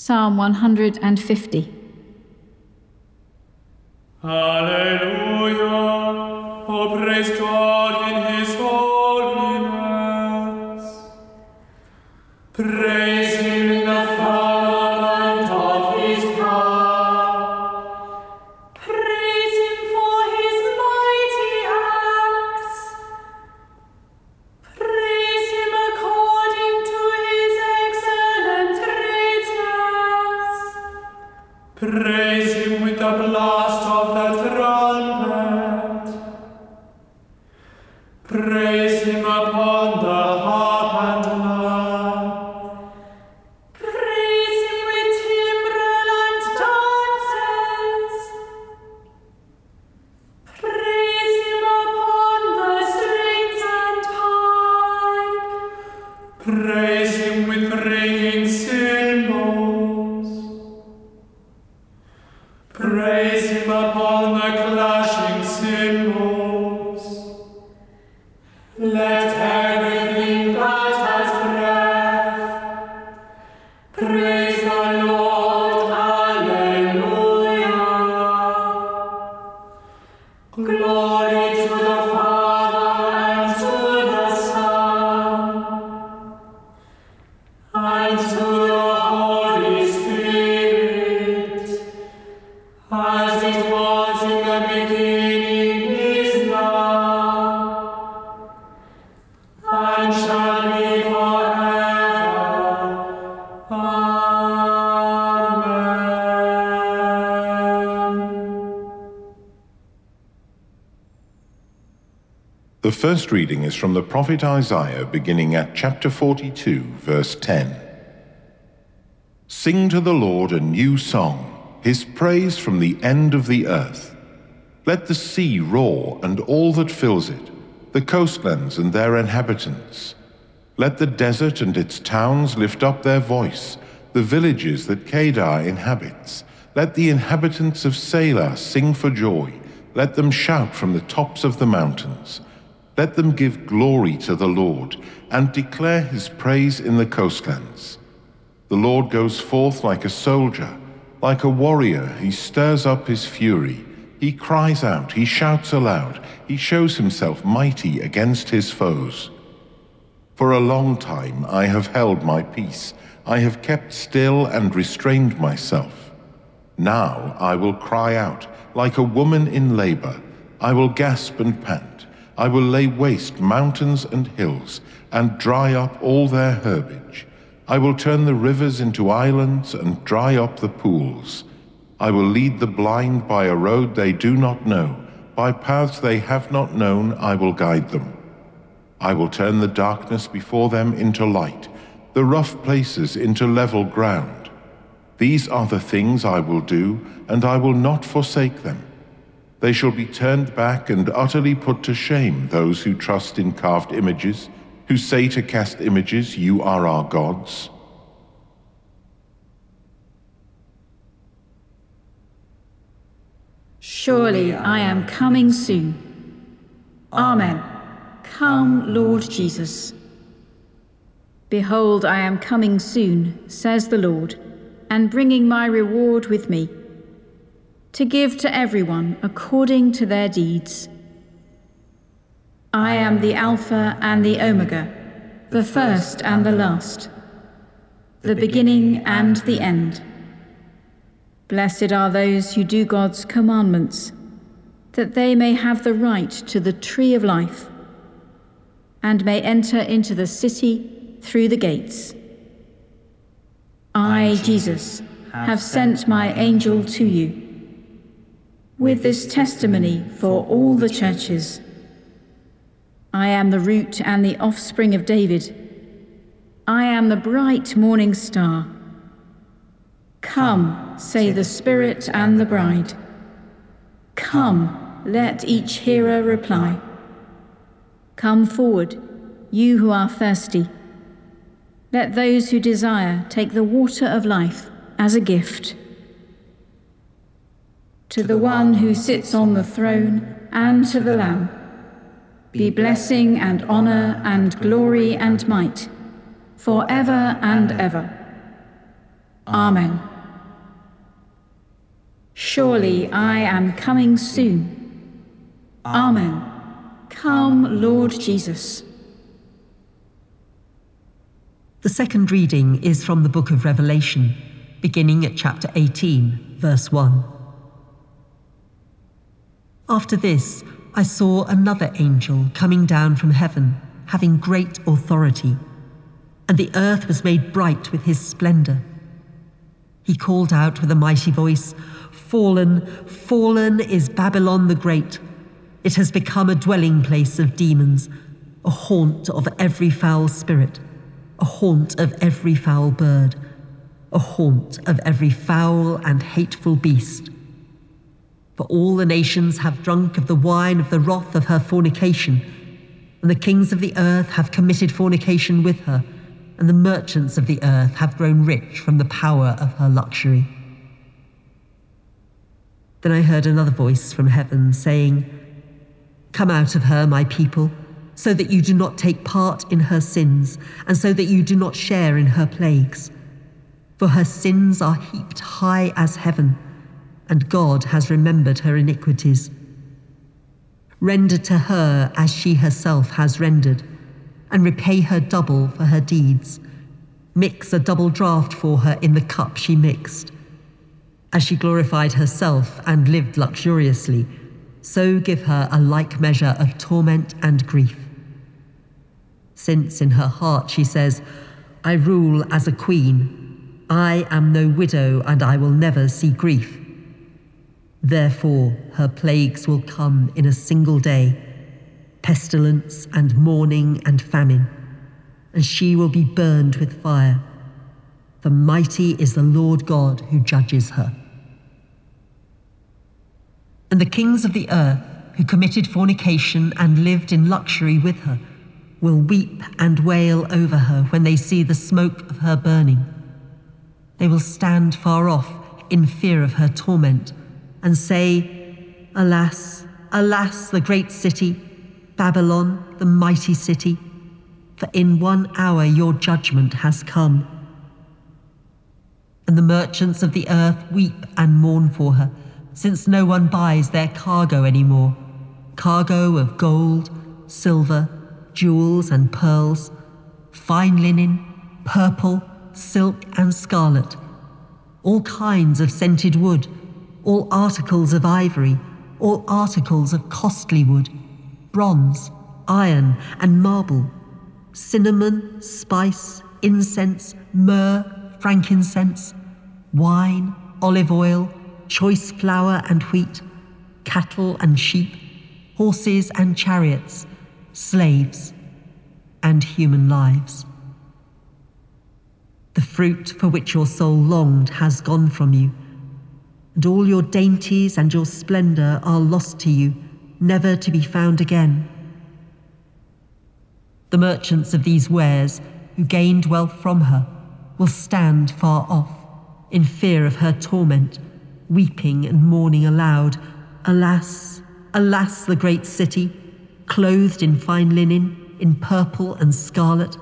Psalm 150. Hallelujah. Oh, praise God in his holiness. Praise The first reading is from the prophet Isaiah, beginning at chapter 42, verse 10. Sing to the Lord a new song, his praise from the end of the earth. Let the sea roar and all that fills it, the coastlands and their inhabitants. Let the desert and its towns lift up their voice, the villages that Kedar inhabits. Let the inhabitants of Sela sing for joy. Let them shout from the tops of the mountains. Let them give glory to the Lord and declare his praise in the coastlands. The Lord goes forth like a soldier, like a warrior, he stirs up his fury. He cries out, he shouts aloud, he shows himself mighty against his foes. For a long time I have held my peace, I have kept still and restrained myself. Now I will cry out like a woman in labor, I will gasp and pant, I will lay waste mountains and hills, and dry up all their herbage. I will turn the rivers into islands and dry up the pools. I will lead the blind by a road they do not know, by paths they have not known, I will guide them. I will turn the darkness before them into light, the rough places into level ground. These are the things I will do, and I will not forsake them. They shall be turned back and utterly put to shame, those who trust in carved images, who say to cast images, You are our gods. Surely I am coming soon. Amen. Come, Lord Jesus. Behold, I am coming soon, says the Lord, and bringing my reward with me, to give to everyone according to their deeds. I am the Alpha and the Omega, the first and the last, the beginning and the end. Blessed are those who do God's commandments, that they may have the right to the tree of life and may enter into the city through the gates. I, Jesus, have sent my angel to you with this testimony for all the churches. I am the root and the offspring of David. I am the bright morning star. Come, say the Spirit and the bride. Come, let each hearer reply. Come forward, you who are thirsty. Let those who desire take the water of life as a gift. To the one who sits on the throne and to the Lamb be blessing and honour and glory and might, for ever and ever. Amen. Surely I am coming soon. Amen. Come, Lord Jesus. The second reading is from the book of Revelation, beginning at chapter 18, verse 1. After this, I saw another angel coming down from heaven, having great authority, and the earth was made bright with his splendor. He called out with a mighty voice Fallen, fallen is Babylon the Great. It has become a dwelling place of demons, a haunt of every foul spirit, a haunt of every foul bird, a haunt of every foul and hateful beast. For all the nations have drunk of the wine of the wrath of her fornication, and the kings of the earth have committed fornication with her, and the merchants of the earth have grown rich from the power of her luxury. Then I heard another voice from heaven saying, Come out of her, my people, so that you do not take part in her sins, and so that you do not share in her plagues. For her sins are heaped high as heaven and God has remembered her iniquities. Render to her as she herself has rendered, and repay her double for her deeds. Mix a double draught for her in the cup she mixed. As she glorified herself and lived luxuriously, so give her a like measure of torment and grief. Since in her heart she says, I rule as a queen, I am no widow, and I will never see grief. Therefore, her plagues will come in a single day pestilence and mourning and famine, and she will be burned with fire. For mighty is the Lord God who judges her. And the kings of the earth, who committed fornication and lived in luxury with her, will weep and wail over her when they see the smoke of her burning. They will stand far off in fear of her torment and say, Alas, alas, the great city, Babylon, the mighty city, for in one hour your judgment has come. And the merchants of the earth weep and mourn for her, since no one buys their cargo anymore cargo of gold, silver, jewels, and pearls, fine linen, purple, silk, and scarlet, all kinds of scented wood all articles of ivory, all articles of costly wood, bronze, iron, and marble, cinnamon, spice, incense, myrrh, frankincense, wine, olive oil, choice flour and wheat, cattle and sheep, horses and chariots, slaves, and human lives. The fruit for which your soul longed has gone from you and all your dainties and your splendour are lost to you, never to be found again. The merchants of these wares, who gained wealth from her, will stand far off, in fear of her torment, weeping and mourning aloud, Alas, alas, the great city, clothed in fine linen, in purple and scarlet,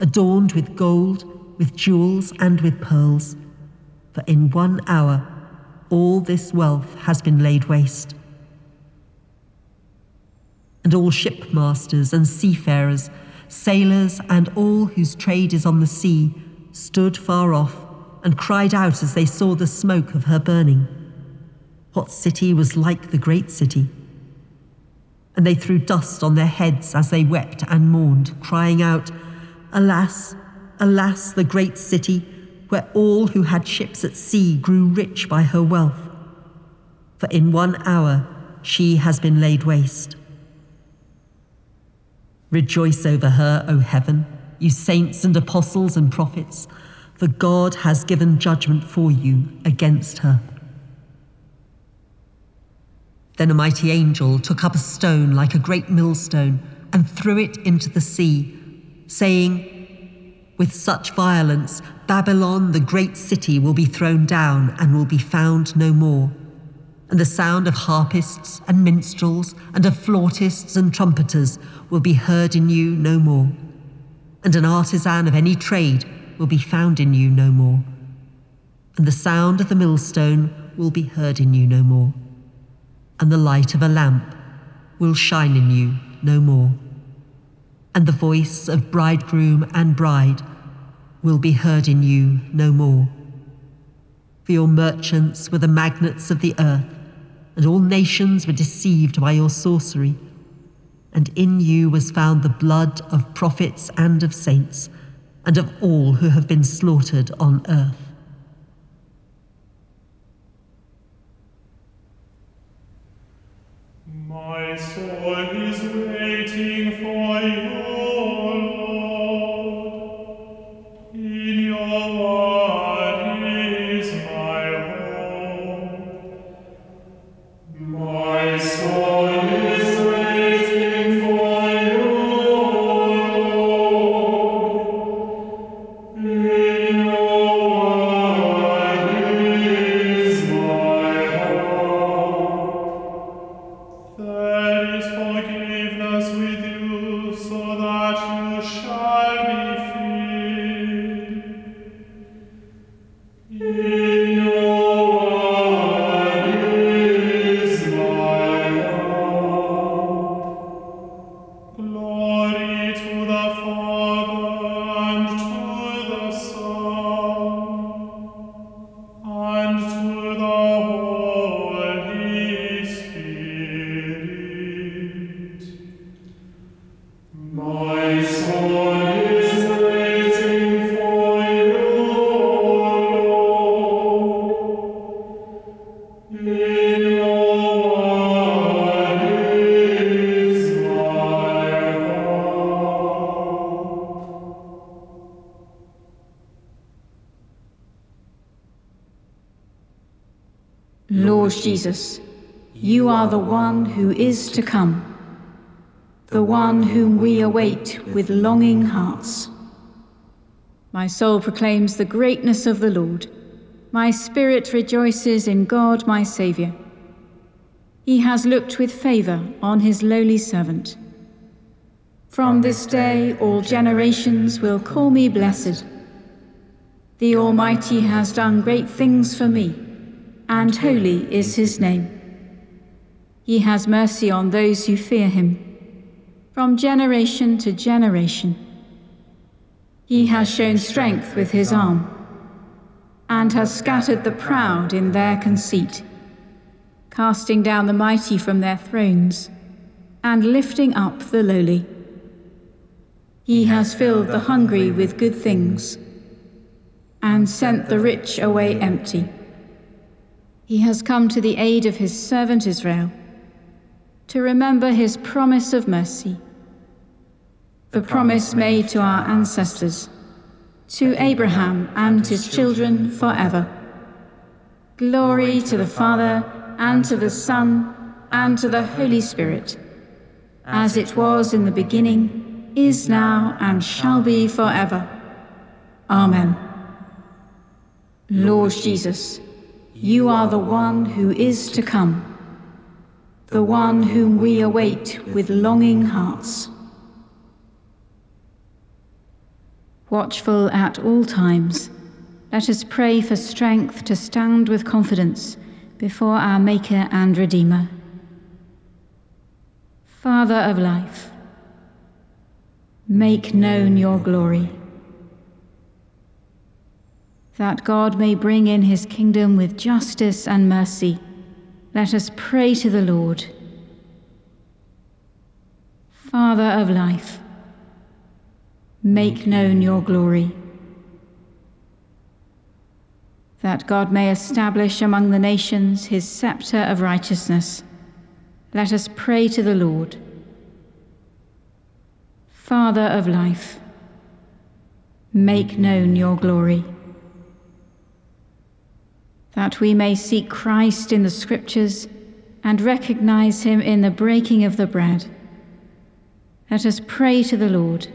adorned with gold, with jewels, and with pearls. For in one hour all this wealth has been laid waste. And all shipmasters and seafarers, sailors, and all whose trade is on the sea stood far off and cried out as they saw the smoke of her burning. What city was like the great city? And they threw dust on their heads as they wept and mourned, crying out, Alas, alas, the great city, where all who had ships at sea grew rich by her wealth. For in one hour she has been laid waste. Rejoice over her, O heaven, you saints and apostles and prophets, for God has given judgment for you against her. Then a mighty angel took up a stone like a great millstone and threw it into the sea, saying, With such violence, Babylon, the great city, will be thrown down and will be found no more. And the sound of harpists and minstrels and of flautists and trumpeters will be heard in you no more. And an artisan of any trade will be found in you no more. And the sound of the millstone will be heard in you no more and the light of a lamp will shine in you no more. And the voice of bridegroom and bride will be heard in you no more. For your merchants were the magnates of the earth, and all nations were deceived by your sorcery. And in you was found the blood of prophets and of saints, and of all who have been slaughtered on earth. My soul is Jesus, you are the one who is to come, the one whom we await with longing hearts. My soul proclaims the greatness of the Lord. My spirit rejoices in God my Saviour. He has looked with favour on his lowly servant. From this day all generations will call me blessed. The Almighty has done great things for me, and holy is his name. He has mercy on those who fear him, from generation to generation. He has shown strength with his arm, and has scattered the proud in their conceit, casting down the mighty from their thrones, and lifting up the lowly. He has filled the hungry with good things, and sent the rich away empty. He has come to the aid of his servant Israel, to remember his promise of mercy, the promise made to our ancestors, to Abraham and his children forever. Glory to the Father, and to the Son, and to the Holy Spirit, as it was in the beginning, is now, and shall be forever. Amen. Lord Jesus, you are the one who is to come, the one whom we await with longing hearts. Watchful at all times, let us pray for strength to stand with confidence before our Maker and Redeemer. Father of life, make known your glory that God may bring in his kingdom with justice and mercy, let us pray to the Lord. Father of life, make known your glory. that God may establish among the nations his sceptre of righteousness. Let us pray to the Lord. Father of life, make known your glory. That we may seek Christ in the Scriptures and recognize him in the breaking of the bread. Let us pray to the Lord.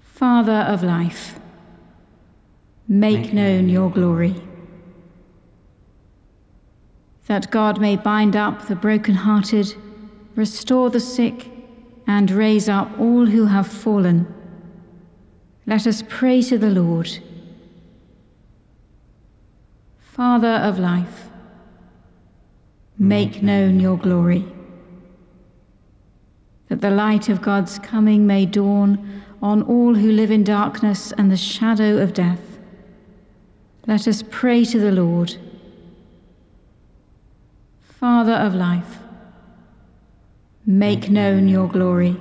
Father of life, make known your glory. That God may bind up the broken-hearted, restore the sick, and raise up all who have fallen. Let us pray to the Lord. Father of life, make known your glory. That the light of God's coming may dawn on all who live in darkness and the shadow of death. Let us pray to the Lord. Father of life, make known your glory.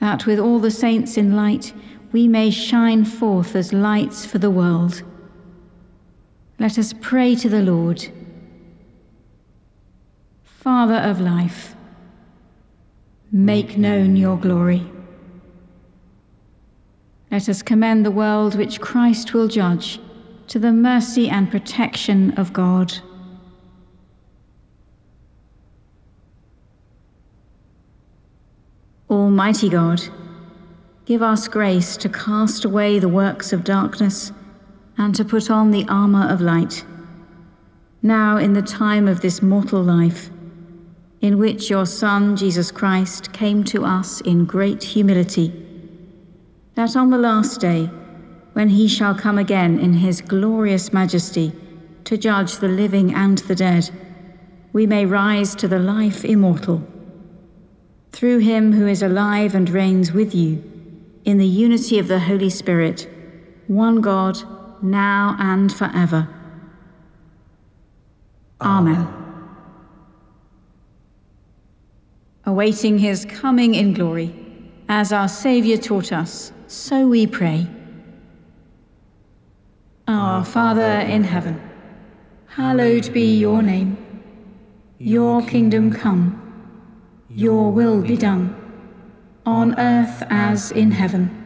That with all the saints in light we may shine forth as lights for the world. Let us pray to the Lord. Father of life, make known your glory. Let us commend the world which Christ will judge to the mercy and protection of God. Almighty God, give us grace to cast away the works of darkness and to put on the armour of light. Now, in the time of this mortal life, in which your Son, Jesus Christ, came to us in great humility, that on the last day, when he shall come again in his glorious majesty to judge the living and the dead, we may rise to the life immortal. Through him who is alive and reigns with you, in the unity of the Holy Spirit, one God, now and forever. Amen. Awaiting his coming in glory, as our Saviour taught us, so we pray. Our Father in heaven, hallowed be your name. Your kingdom come, your will be done, on earth as in heaven.